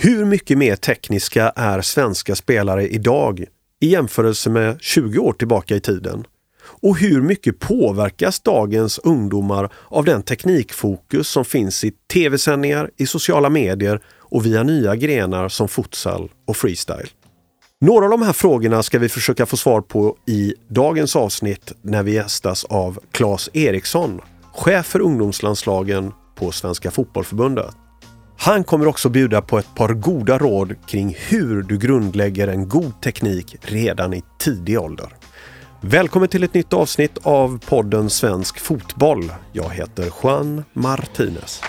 Hur mycket mer tekniska är svenska spelare idag i jämförelse med 20 år tillbaka i tiden? Och hur mycket påverkas dagens ungdomar av den teknikfokus som finns i tv-sändningar, i sociala medier och via nya grenar som futsal och freestyle? Några av de här frågorna ska vi försöka få svar på i dagens avsnitt när vi gästas av Claes Eriksson, chef för ungdomslandslagen på Svenska Fotbollförbundet. Han kommer också bjuda på ett par goda råd kring hur du grundlägger en god teknik redan i tidig ålder. Välkommen till ett nytt avsnitt av podden Svensk Fotboll. Jag heter Juan Martinez.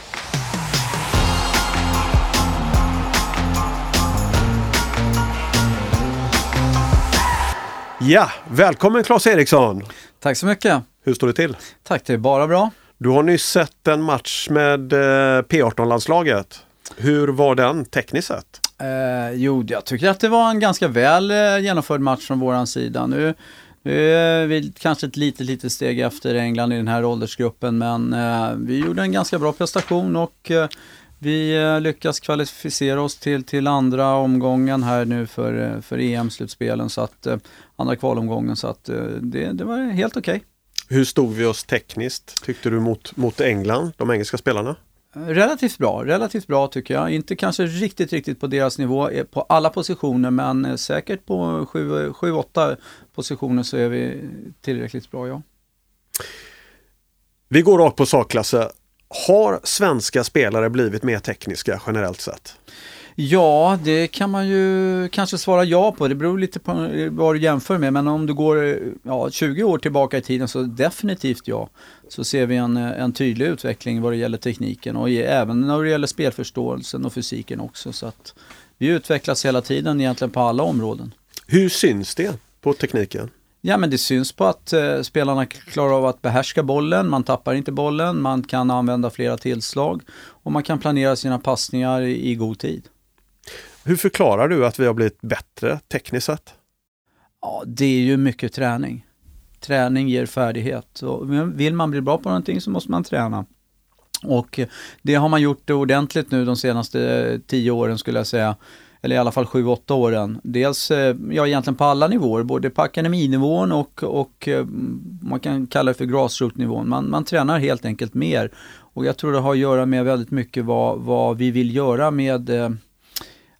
Ja, välkommen Claes Eriksson! Tack så mycket! Hur står det till? Tack, det är bara bra. Du har nyss sett en match med eh, P18-landslaget. Hur var den tekniskt sett? Eh, jo, jag tycker att det var en ganska väl eh, genomförd match från våran sida. Nu, nu är vi kanske ett litet, litet steg efter England i den här åldersgruppen, men eh, vi gjorde en ganska bra prestation och eh, vi eh, lyckas kvalificera oss till, till andra omgången här nu för, för EM-slutspelen, så att andra kvalomgången, så att det, det var helt okej. Okay. Hur stod vi oss tekniskt, tyckte du, mot, mot England, de engelska spelarna? Relativt bra, relativt bra tycker jag. Inte kanske riktigt, riktigt på deras nivå på alla positioner, men säkert på 7-8 positioner så är vi tillräckligt bra, ja. Vi går rakt på sakklasse. Har svenska spelare blivit mer tekniska generellt sett? Ja, det kan man ju kanske svara ja på. Det beror lite på vad du jämför med. Men om du går ja, 20 år tillbaka i tiden så definitivt ja. Så ser vi en, en tydlig utveckling vad det gäller tekniken och även när det gäller spelförståelsen och fysiken också. Så att vi utvecklas hela tiden egentligen på alla områden. Hur syns det på tekniken? Ja men det syns på att eh, spelarna klarar av att behärska bollen, man tappar inte bollen, man kan använda flera tillslag och man kan planera sina passningar i, i god tid. Hur förklarar du att vi har blivit bättre tekniskt sett? Ja, det är ju mycket träning. Träning ger färdighet. Och vill man bli bra på någonting så måste man träna. Och det har man gjort ordentligt nu de senaste tio åren skulle jag säga. Eller i alla fall sju, åtta åren. Dels, eh, ja egentligen på alla nivåer, både på akademinivån och, och eh, man kan kalla det för grassroot-nivån. Man, man tränar helt enkelt mer. Och jag tror det har att göra med väldigt mycket vad, vad vi vill göra med eh,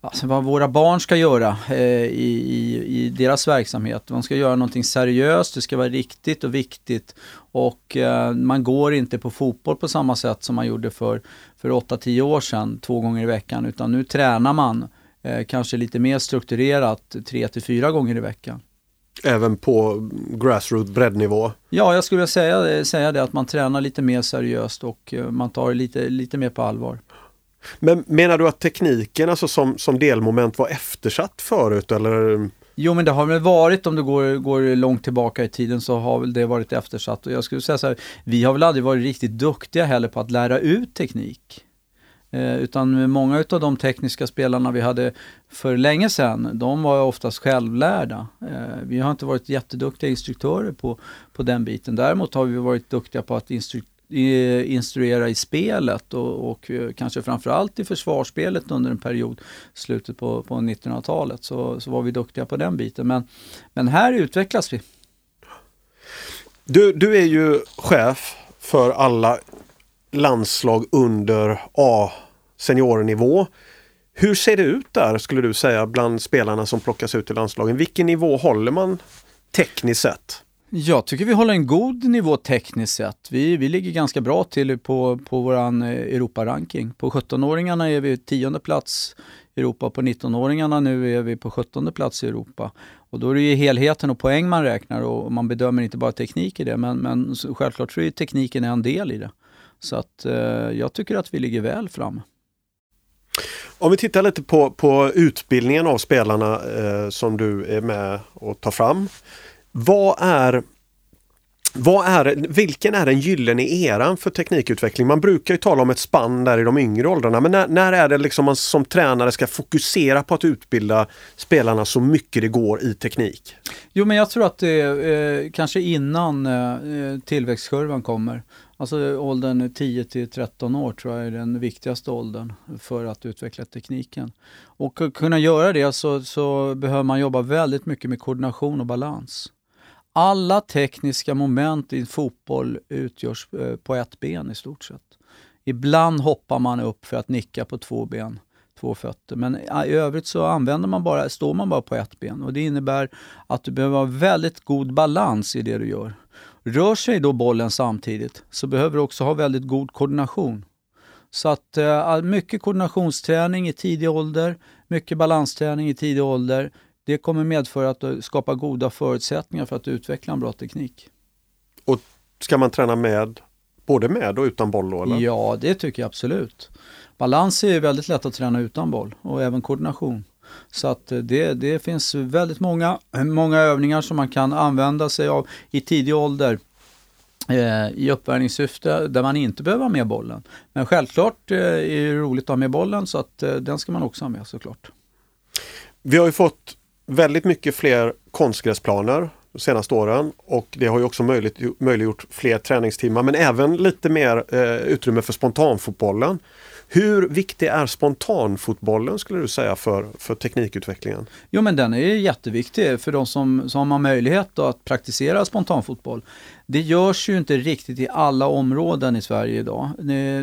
alltså vad våra barn ska göra eh, i, i, i, deras verksamhet. De ska göra någonting seriöst, det ska vara riktigt och viktigt och eh, man går inte på fotboll på samma sätt som man gjorde för, för 8-10 år sedan, två gånger i veckan, utan nu tränar man eh, kanske lite mer strukturerat, 3-4 gånger i veckan. Även på grassroot breddnivå? Ja, jag skulle säga, säga det att man tränar lite mer seriöst och eh, man tar det lite, lite mer på allvar. Men menar du att tekniken alltså som, som delmoment var eftersatt förut eller? Jo men det har väl varit, om du går, går långt tillbaka i tiden så har väl det varit eftersatt. Och jag skulle säga så här, vi har väl aldrig varit riktigt duktiga heller på att lära ut teknik. Eh, utan många av de tekniska spelarna vi hade för länge sedan, de var oftast självlärda. Eh, vi har inte varit jätteduktiga instruktörer på, på den biten. Däremot har vi varit duktiga på att instruktera instruera i spelet och, och eh, kanske framförallt i försvarsspelet under en period, slutet på, på 1900-talet, så, så var vi duktiga på den biten. Men, men här utvecklas vi. Du, du är ju chef för alla landslag under A seniornivå. Hur ser det ut där skulle du säga bland spelarna som plockas ut i landslagen? Vilken nivå håller man tekniskt sett? Jag tycker vi håller en god nivå tekniskt sett. Vi, vi ligger ganska bra till på, på vår eh, Europaranking. På 17-åringarna är vi tionde plats i Europa, på 19-åringarna nu är vi på 17 plats i Europa. Och då är det ju helheten och poäng man räknar och man bedömer inte bara teknik i det, men, men självklart så är tekniken en del i det. Så att eh, jag tycker att vi ligger väl framme. Om vi tittar lite på, på utbildningen av spelarna eh, som du är med och tar fram. Vad är vad är, vilken är den gyllene eran för teknikutveckling? Man brukar ju tala om ett spann där i de yngre åldrarna, men när, när är det liksom man som tränare ska fokusera på att utbilda spelarna så mycket det går i teknik? Jo, men jag tror att det är eh, kanske innan eh, eh tillväxtkurvan kommer. Alltså åldern 10 till 13 år tror jag är den viktigaste åldern för att utveckla tekniken. Och att kunna göra det så, så behöver man jobba väldigt mycket med koordination och balans. Alla tekniska moment i fotboll utgörs eh, på ett ben i stort sett. Ibland hoppar man upp för att nicka på två ben, två fötter. Men eh, i övrigt så använder man bara, står man bara på ett ben. Och Det innebär att du behöver ha väldigt god balans i det du gör. Rör sig då bollen samtidigt så behöver du också ha väldigt god koordination. Så att eh, mycket koordinationsträning i tidig ålder, mycket balansträning i tidig ålder, det kommer medföra att du skapar goda förutsättningar för att utveckla en bra teknik. Och ska man träna med, både med och utan boll då? Eller? Ja, det tycker jag absolut. Balans är väldigt lätt att träna utan boll och även koordination. Så att eh, det, det finns väldigt många, många övningar som man kan använda sig av i tidig ålder eh, i uppvärmningssyfte där man inte behöver ha med bollen. Men självklart eh, är det roligt att ha med bollen så att eh, den ska man också ha med såklart. Vi har ju fått väldigt mycket fler konstgräsplaner de senaste åren och det har ju också möjligt, möjliggjort fler träningstimmar men även lite mer eh, utrymme för spontanfotbollen. Hur viktig är spontanfotbollen skulle du säga för, för teknikutvecklingen? Jo men den är jätteviktig för de som, som har möjlighet att praktisera spontanfotboll. Det görs ju inte riktigt i alla områden i Sverige idag.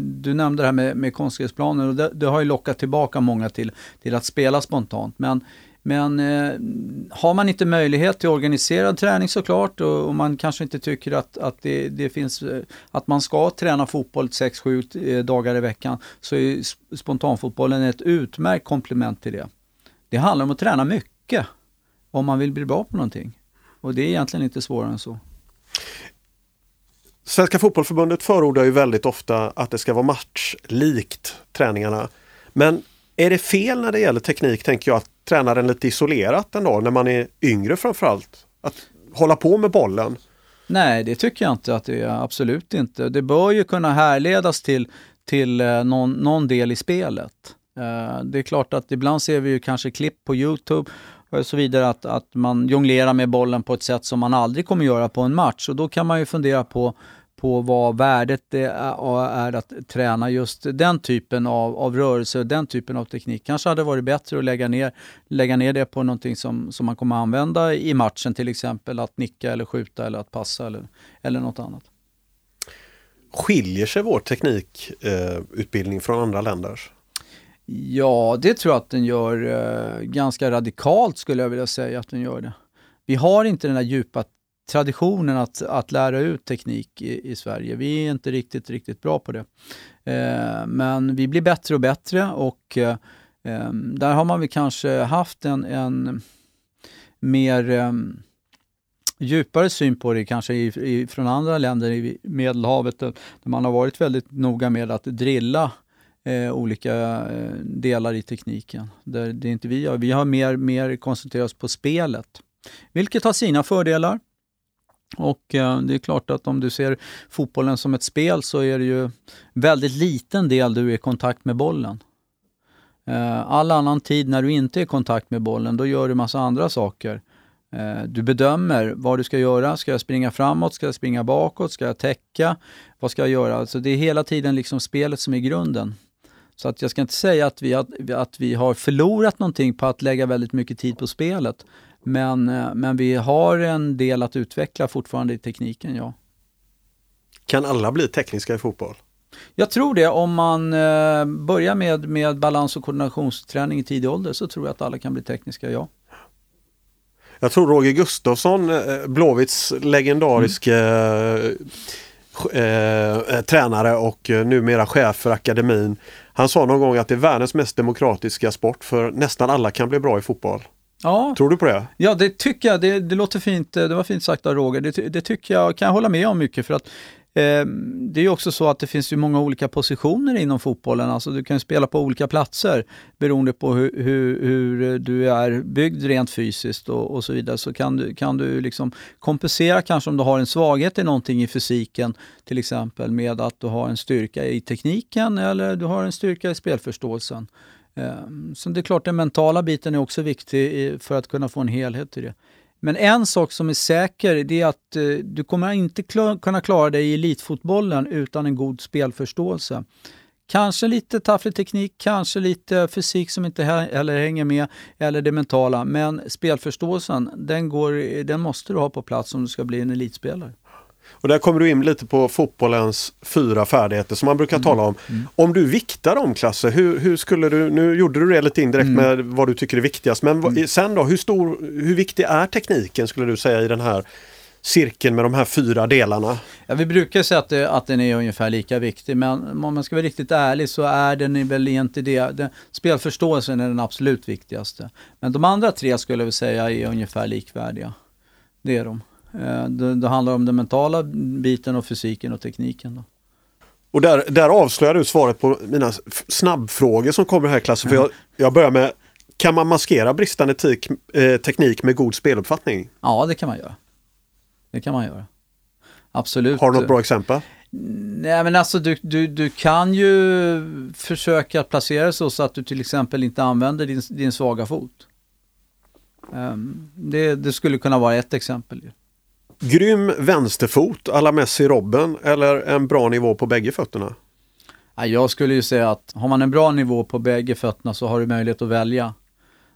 Du nämnde det här med, med konstgräsplaner och det, det, har ju lockat tillbaka många till, till att spela spontant. Men men eh, har man inte möjlighet till organiserad träning såklart och, och man kanske inte tycker att, att, det, det finns, eh, att man ska träna fotboll 6-7 eh, dagar i veckan så är spontanfotbollen ett utmärkt komplement till det. Det handlar om att träna mycket om man vill bli bra på någonting. Och det är egentligen inte svårare än så. Svenska fotbollförbundet förordar ju väldigt ofta att det ska vara matchlikt träningarna. Men är det fel när det gäller teknik, tänker jag, att träna den lite isolerat ändå, när man är yngre framförallt? Att hålla på med bollen? Nej, det tycker jag inte att det är. Absolut inte. Det bör ju kunna härledas till, till eh, någon, någon del i spelet. Eh, det är klart att ibland ser vi ju kanske klipp på Youtube och så vidare att, att man jonglerar med bollen på ett sätt som man aldrig kommer göra på en match och då kan man ju fundera på på vad värdet det är att träna just den typen av, av rörelse och den typen av teknik. Kanske hade varit bättre att lägga ner, lägga ner det på någonting som, som man kommer använda i matchen, till exempel att nicka eller skjuta eller att passa eller, eller något annat. Skiljer sig vår teknikutbildning eh, från andra länders? Ja, det tror jag att den gör eh, ganska radikalt skulle jag vilja säga att den gör det. Vi har inte den där djupa traditionen att, att lära ut teknik i, i, Sverige. Vi är inte riktigt, riktigt bra på det. Eh, men vi blir bättre och bättre och eh, ehm, där har man väl kanske haft en, en mer eh, djupare syn på det kanske i, i, från andra länder i Medelhavet eh, där man har varit väldigt noga med att drilla eh, olika eh, delar i tekniken. Där det inte vi har. Vi har mer, mer koncentrerat oss på spelet. Vilket har sina fördelar. Och eh, det är klart att om du ser fotbollen som ett spel så är det ju väldigt liten del du är i kontakt med bollen. Eh, all annan tid när du inte är i kontakt med bollen, då gör du massa andra saker. Eh, du bedömer vad du ska göra. Ska jag springa framåt? Ska jag springa bakåt? Ska jag täcka? Vad ska jag göra? Alltså det är hela tiden liksom spelet som är grunden. Så att jag ska inte säga att vi, att vi har förlorat någonting på att lägga väldigt mycket tid på spelet. Men, eh, men vi har en del att utveckla fortfarande i tekniken, ja. Kan alla bli tekniska i fotboll? Jag tror det. Om man eh, börjar med, med balans och koordinationsträning i tidig ålder så tror jag att alla kan bli tekniska, ja. Jag tror Roger Gustafsson, eh, Blåvitts legendariske mm. eh, tränare och numera chef för akademin. Han sa någon gång att det är världens mest demokratiska sport för nästan alla kan bli bra i fotboll. Ja. Tror du på det? Ja, det tycker jag. Det, det låter fint. Det var fint sagt av Roger. Det, det tycker jag, kan jag hålla med om mycket för att eh, det är också så att det finns ju många olika positioner inom fotbollen. Alltså du kan spela på olika platser beroende på hur, hur, hur du är byggd rent fysiskt och, och, så vidare. Så kan du, kan du liksom kompensera kanske om du har en svaghet i någonting i fysiken till exempel med att du har en styrka i tekniken eller du har en styrka i spelförståelsen. Ehm, så det är klart, den mentala biten är också viktig för att kunna få en helhet i det. Men en sak som är säker det är att eh, du kommer inte klar, kunna klara dig i elitfotbollen utan en god spelförståelse. Kanske lite tafflig teknik, kanske lite fysik som inte heller hänger med, eller det mentala. Men spelförståelsen, den, går, den måste du ha på plats om du ska bli en elitspelare. Och där kommer du in lite på fotbollens fyra färdigheter som man brukar mm. tala om. Mm. Om du viktar dem Klasse, hur, hur, skulle du, nu gjorde du det lite indirekt mm. med vad du tycker är viktigast, men mm. sen då, hur, stor, hur viktig är tekniken skulle du säga i den här cirkeln med de här fyra delarna? Ja, vi brukar säga att, det, att den är ungefär lika viktig, men om man ska vara riktigt ärlig så är den väl egentligen det. Den, spelförståelsen är den absolut viktigaste. Men de andra tre skulle jag säga är ungefär likvärdiga. Det är de. Eh, det, det handlar om den mentala biten och fysiken och tekniken. Då. Och där, där avslöjar du svaret på mina snabbfrågor som kommer här i klassen. För jag, jag börjar med, kan man maskera bristande tik, eh, teknik med god speluppfattning? Ja, det kan man göra. Det kan man göra. Absolut. Har du något bra exempel? Nej men alltså du, du, du kan ju försöka placera så, så att du till exempel inte använder din, din svaga fot. Um, det, det, skulle kunna vara ett exempel. Grym vänsterfot alla Messi Robben eller en bra nivå på bägge fötterna? Jag skulle ju säga att har man en bra nivå på bägge fötterna så har du möjlighet att välja.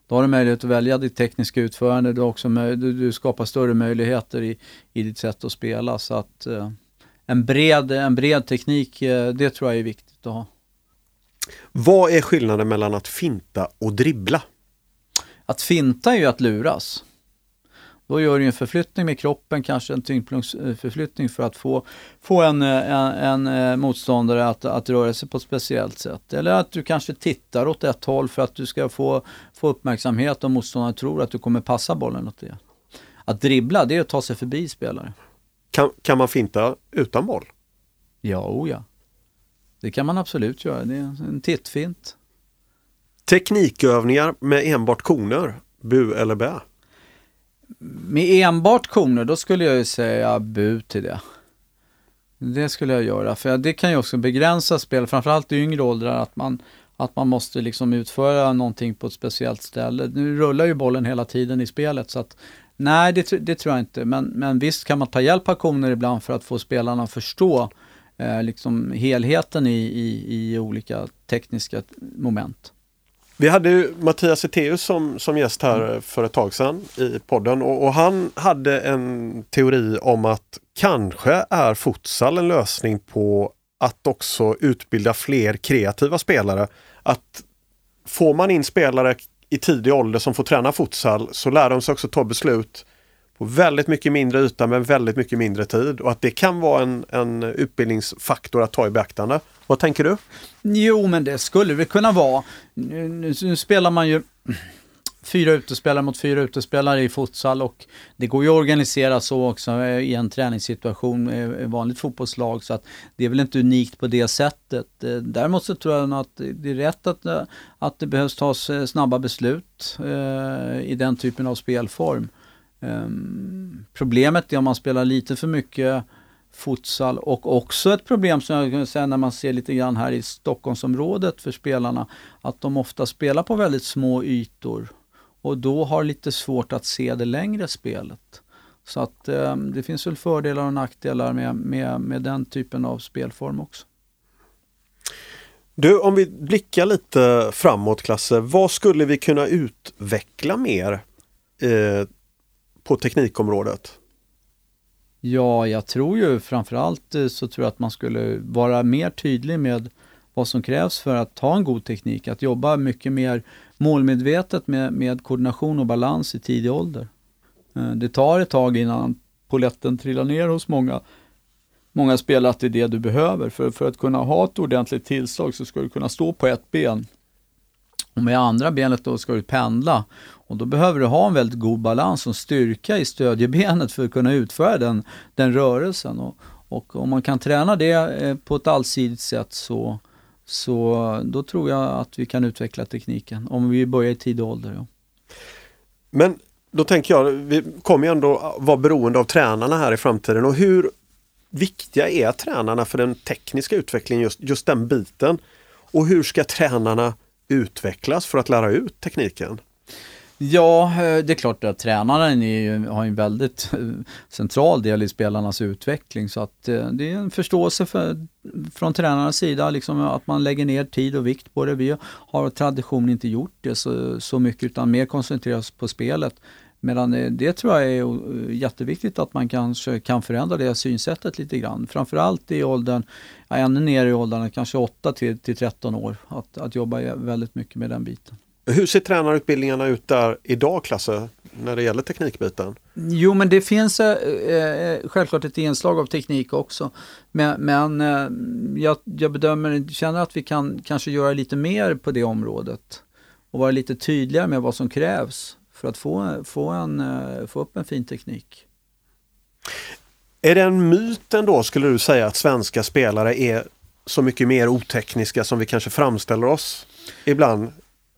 Då har du möjlighet att välja ditt tekniska utförande. Du, också du, du skapar större möjligheter i, i ditt sätt att spela. Så att eh, en, bred, en bred teknik, eh, det tror jag är viktigt att ha. Vad är skillnaden mellan att finta och dribbla? Att finta är ju att luras. Då gör du en förflyttning med kroppen, kanske en tyngdpunktsförflyttning för att få, få en, en, en eh, motståndare att, att röra sig på ett speciellt sätt. Eller att du kanske tittar åt ett håll för att du ska få, få uppmärksamhet och motståndaren tror att du kommer passa bollen åt det. Att dribbla, det är att ta sig förbi spelare. Kan, kan man finta utan boll? Ja, o ja. Det kan man absolut göra. Det är en tittfint. Teknikövningar med enbart koner, bu eller bä? Med enbart koner, då skulle jag ju säga bu till det. Det skulle jag göra, för det kan ju också begränsa spel, framförallt i yngre åldrar, att man, att man måste liksom utföra någonting på ett speciellt ställe. Nu rullar ju bollen hela tiden i spelet, så att nej, det, det tror jag inte. Men, men visst kan man ta hjälp av koner ibland för att få spelarna att förstå eh, liksom helheten i, i, i olika tekniska moment. Vi hade ju Mattias Eteus som, som gäst här mm. för ett tag sedan i podden och, och, han hade en teori om att kanske är futsal en lösning på att också utbilda fler kreativa spelare. Att får man in spelare i tidig ålder som får träna futsal så lär de sig också ta beslut på väldigt mycket mindre yta med väldigt mycket mindre tid och att det kan vara en, en utbildningsfaktor att ta i beaktande. Vad tänker du? Jo, men det skulle det kunna vara. Nu, nu, nu spelar man ju fyra utespelare mot fyra utespelare i futsal och det går ju att organisera så också eh, i en träningssituation i eh, vanligt fotbollslag så att det är väl inte unikt på det sättet. Eh, däremot så tror jag att det är rätt att, att det behövs tas snabba beslut eh, i den typen av spelform. Ehm, problemet är om man spelar lite för mycket futsal och också ett problem som jag kan säga när man ser lite grann här i Stockholmsområdet för spelarna, att de ofta spelar på väldigt små ytor och då har lite svårt att se det längre spelet. Så att eh, det finns väl fördelar och nackdelar med, med, med den typen av spelform också. Du, om vi blickar lite framåt Klasse, vad skulle vi kunna utveckla mer eh, på teknikområdet? Ja, jag tror ju framförallt eh, så tror jag att man skulle vara mer tydlig med vad som krävs för att ha en god teknik. Att jobba mycket mer målmedvetet med, med koordination och balans i tidig ålder. Eh, det tar ett tag innan poletten trillar ner hos många, många spelare att det är det du behöver. För, för att kunna ha ett ordentligt tillslag så ska du kunna stå på ett ben. Och med andra benet då ska du pendla och då behöver du ha en väldigt god balans och styrka i stödjebenet för att kunna utföra den, den rörelsen. Och, och om man kan träna det eh, på ett allsidigt sätt så, så då tror jag att vi kan utveckla tekniken, om vi börjar i tidig ålder. Ja. Men då tänker jag, vi kommer ju ändå vara beroende av tränarna här i framtiden och hur viktiga är tränarna för den tekniska utvecklingen, just, just den biten? Och hur ska tränarna utvecklas för att lära ut tekniken? Ja, eh, det är klart att tränaren är, har en väldigt eh, central del i spelarnas utveckling så att det är en förståelse för, från tränarnas sida, liksom att man lägger ner tid och vikt på det. Vi har av tradition inte gjort det så, så mycket utan mer koncentreras på spelet. Medan det tror jag är jätteviktigt att man kanske kan förändra det synsättet lite grann. Framförallt i åldern, ja, ännu ner i åldrarna, kanske 8 till, till 13 år. Att, att jobba väldigt mycket med den biten. Hur ser tränarutbildningarna ut där idag, Klasse, när det gäller teknikbiten? Jo, men det finns eh, eh, självklart ett inslag av teknik också. Men, men eh, jag, jag, bedömer, känner att vi kan kanske göra lite mer på det området och vara lite tydligare med vad som krävs för att få, få, en, eh, få upp en fin teknik. Är det en myt ändå, skulle du säga, att svenska spelare är så mycket mer otekniska som vi kanske framställer oss ibland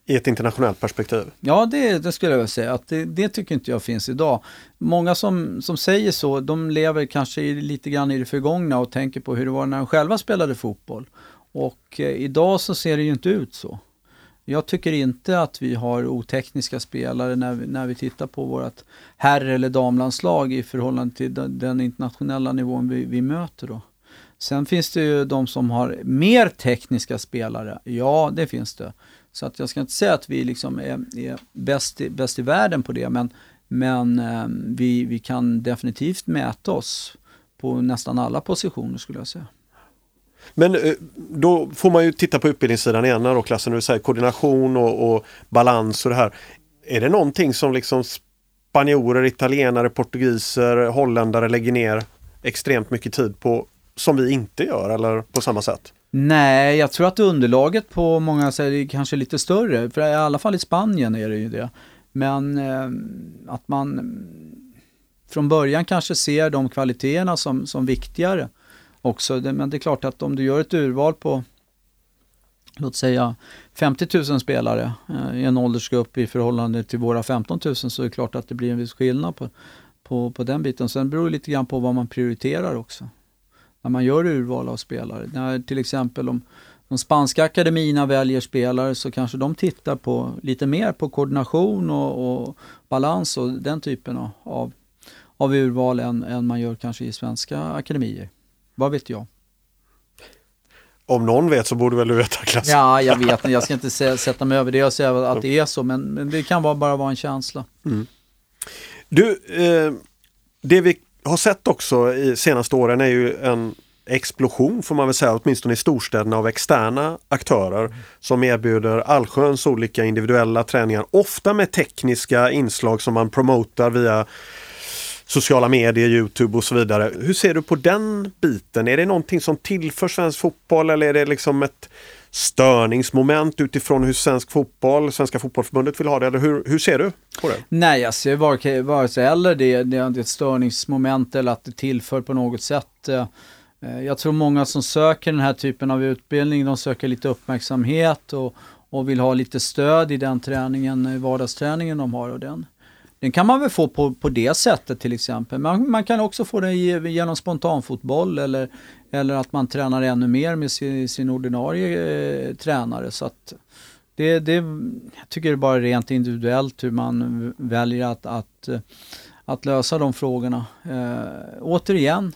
i ett internationellt perspektiv? Ja, det, det skulle jag vilja säga. Att det, det, tycker inte jag finns idag. Många som, som säger så, de lever kanske lite grann i det förgångna och tänker på hur det var när de själva spelade fotboll. Och eh, idag så ser det ju inte ut så. Jag tycker inte att vi har otekniska spelare när vi, när vi tittar på vårt herr eller damlandslag i förhållande till den, internationella nivån vi, vi möter. Då. Sen finns det ju de som har mer tekniska spelare. Ja, det finns det. Så att jag ska inte säga att vi liksom är, är bäst, i, bäst i världen på det, men, men eh, vi, vi kan definitivt mäta oss på nästan alla positioner skulle jag säga. Men eh, då får man ju titta på utbildningssidan igen då klassen, du säger koordination och, och, balans och det här. Är det någonting som liksom spanjorer, italienare, portugiser, holländare lägger ner extremt mycket tid på som vi inte gör eller på samma sätt? Nej, jag tror att underlaget på många sätt är kanske lite större. För i alla fall i Spanien är det ju det. Men eh, att man från början kanske ser de kvaliteterna som, som viktigare också. Men det är klart att om du gör ett urval på låt säga 50 000 spelare eh, i en åldersgrupp i förhållande till våra 15 000 så är det klart att det blir en viss skillnad på, på, på den biten. Sen beror det lite grann på vad man prioriterar också när man gör urval av spelare. När till exempel om de spanska akademierna väljer spelare så kanske de tittar på lite mer på koordination och, och balans och den typen av, av urval än, än man gör kanske i svenska akademier. Vad vet jag? Om någon vet så borde väl du veta Klass? Ja, jag vet Jag ska inte sätta mig över det och säga att det är så, men, men det kan bara vara en känsla. Mm. Du, eh, det vi har sett också i senaste åren är ju en explosion får man väl säga, åtminstone i storstäderna av externa aktörer som erbjuder allsköns olika individuella träningar, ofta med tekniska inslag som man promotar via sociala medier, Youtube och så vidare. Hur ser du på den biten? Är det någonting som tillför svensk fotboll eller är det liksom ett störningsmoment utifrån hur svensk fotboll, Svenska fotbollförbundet vill ha det? Eller hur, hur ser du på det? Nej, jag ser vare, vare sig eller det, det är ett störningsmoment eller att det tillför på något sätt. Eh, jag tror många som söker den här typen av utbildning, de söker lite uppmärksamhet och, och vill ha lite stöd i den träningen, vardagsträningen de har. Och den, den kan man väl få på, på det sättet till exempel. Man, man kan också få det genom spontanfotboll eller, eller att man tränar ännu mer med sin, sin ordinarie eh, tränare. Så att det, det, jag tycker det är bara rent individuellt hur man väljer att, att, eh, att lösa de frågorna. Eh, återigen,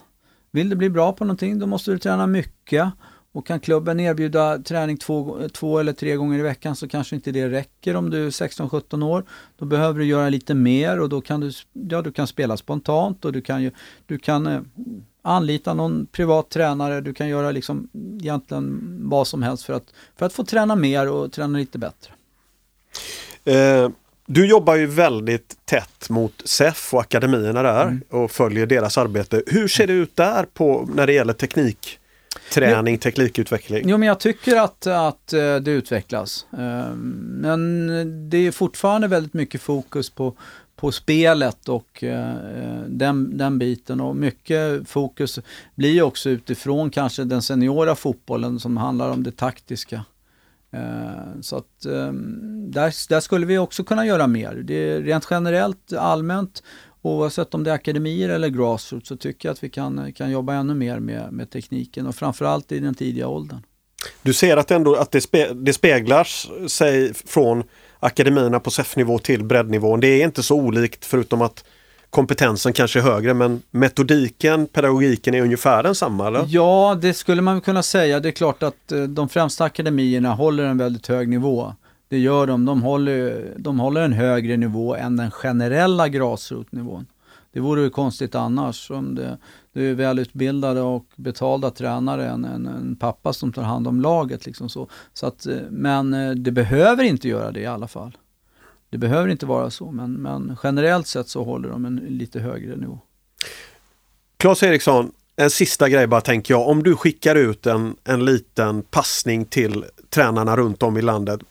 vill du bli bra på någonting då måste du träna mycket. Och kan klubben erbjuda träning två, två eller tre gånger i veckan så kanske inte det räcker om du är 16-17 år. Då behöver du göra lite mer och då kan du, ja, du kan spela spontant och du kan, ju, du kan eh, anlita någon privat tränare. Du kan göra liksom egentligen vad som helst för att, för att få träna mer och träna lite bättre. Eh, du jobbar ju väldigt tätt mot SEF och akademierna där mm. och följer deras arbete. Hur ser det ut där på, när det gäller teknik? Träning, teknikutveckling? Jo, men jag tycker att, att eh, det utvecklas. Ehm, men det är fortfarande väldigt mycket fokus på, på spelet och eh, den, den biten och mycket fokus blir också utifrån kanske den seniora fotbollen som handlar om det taktiska. Ehm, så att ehm, där, där skulle vi också kunna göra mer. Det är rent generellt, allmänt oavsett om det är akademier eller grassroots så tycker jag att vi kan, kan jobba ännu mer med, med tekniken och framförallt i den tidiga åldern. Du ser att, ändå, att det, spe, det speglar sig från akademierna på SEF-nivå till breddnivån. Det är inte så olikt förutom att kompetensen kanske är högre men metodiken, pedagogiken är ungefär densamma eller? Ja, det skulle man kunna säga. Det är klart att eh, de främsta akademierna håller en väldigt hög nivå. Det gör de. De håller, de håller en högre nivå än den generella gräsrotnivån. Det vore ju konstigt annars om det, det är välutbildade och betalda tränare än en, en, pappa som tar hand om laget. Liksom så. Så att, men eh, det behöver inte göra det i alla fall. Det behöver inte vara så, men, men generellt sett så håller de en lite högre nivå. Claes Eriksson, en sista grej bara tänker jag. Om du skickar ut en, en liten passning till tränarna runt om i landet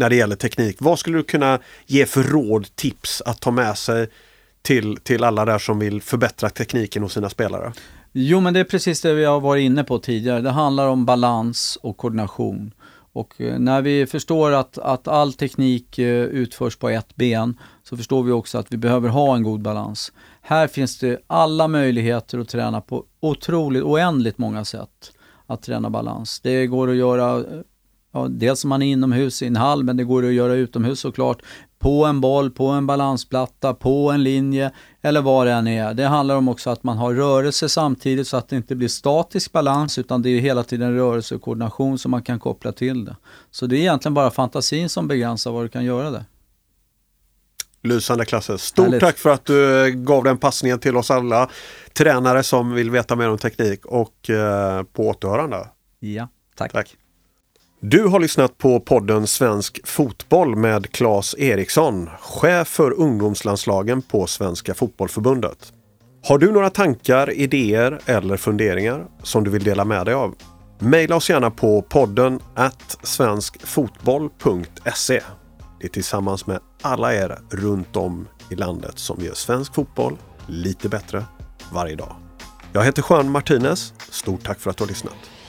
när det gäller teknik. Vad skulle du kunna ge för råd, tips att ta med sig till, till alla där som vill förbättra tekniken hos sina spelare? Jo, men det är precis det vi har varit inne på tidigare. Det handlar om balans och koordination. Och eh, när vi förstår att, att all teknik eh, utförs på ett ben så förstår vi också att vi behöver ha en god balans. Här finns det alla möjligheter att träna på otroligt, oändligt många sätt att träna balans. Det går att göra eh, ja, dels om man är inomhus i en hall, men det går att göra utomhus såklart. På en boll, på en balansplatta, på en linje eller vad det än är. Det handlar om också att man har rörelse samtidigt så att det inte blir statisk balans utan det är hela tiden rörelse och koordination som man kan koppla till det. Så det är egentligen bara fantasin som begränsar vad du kan göra där. Lysande klasser. Stort Härligt. tack för att du eh, gav den passningen till oss alla tränare som vill veta mer om teknik och eh, på återhörande. Ja, tack. tack. Du har lyssnat på podden Svensk Fotboll med Claes Eriksson, chef för ungdomslandslagen på Svenska Fotbollförbundet. Har du några tankar, idéer eller funderingar som du vill dela med dig av? Maila oss gärna på podden at svenskfotboll.se. Det är tillsammans med alla er runt om i landet som gör svensk fotboll lite bättre varje dag. Jag heter Juan Martinez. Stort tack för att du har lyssnat.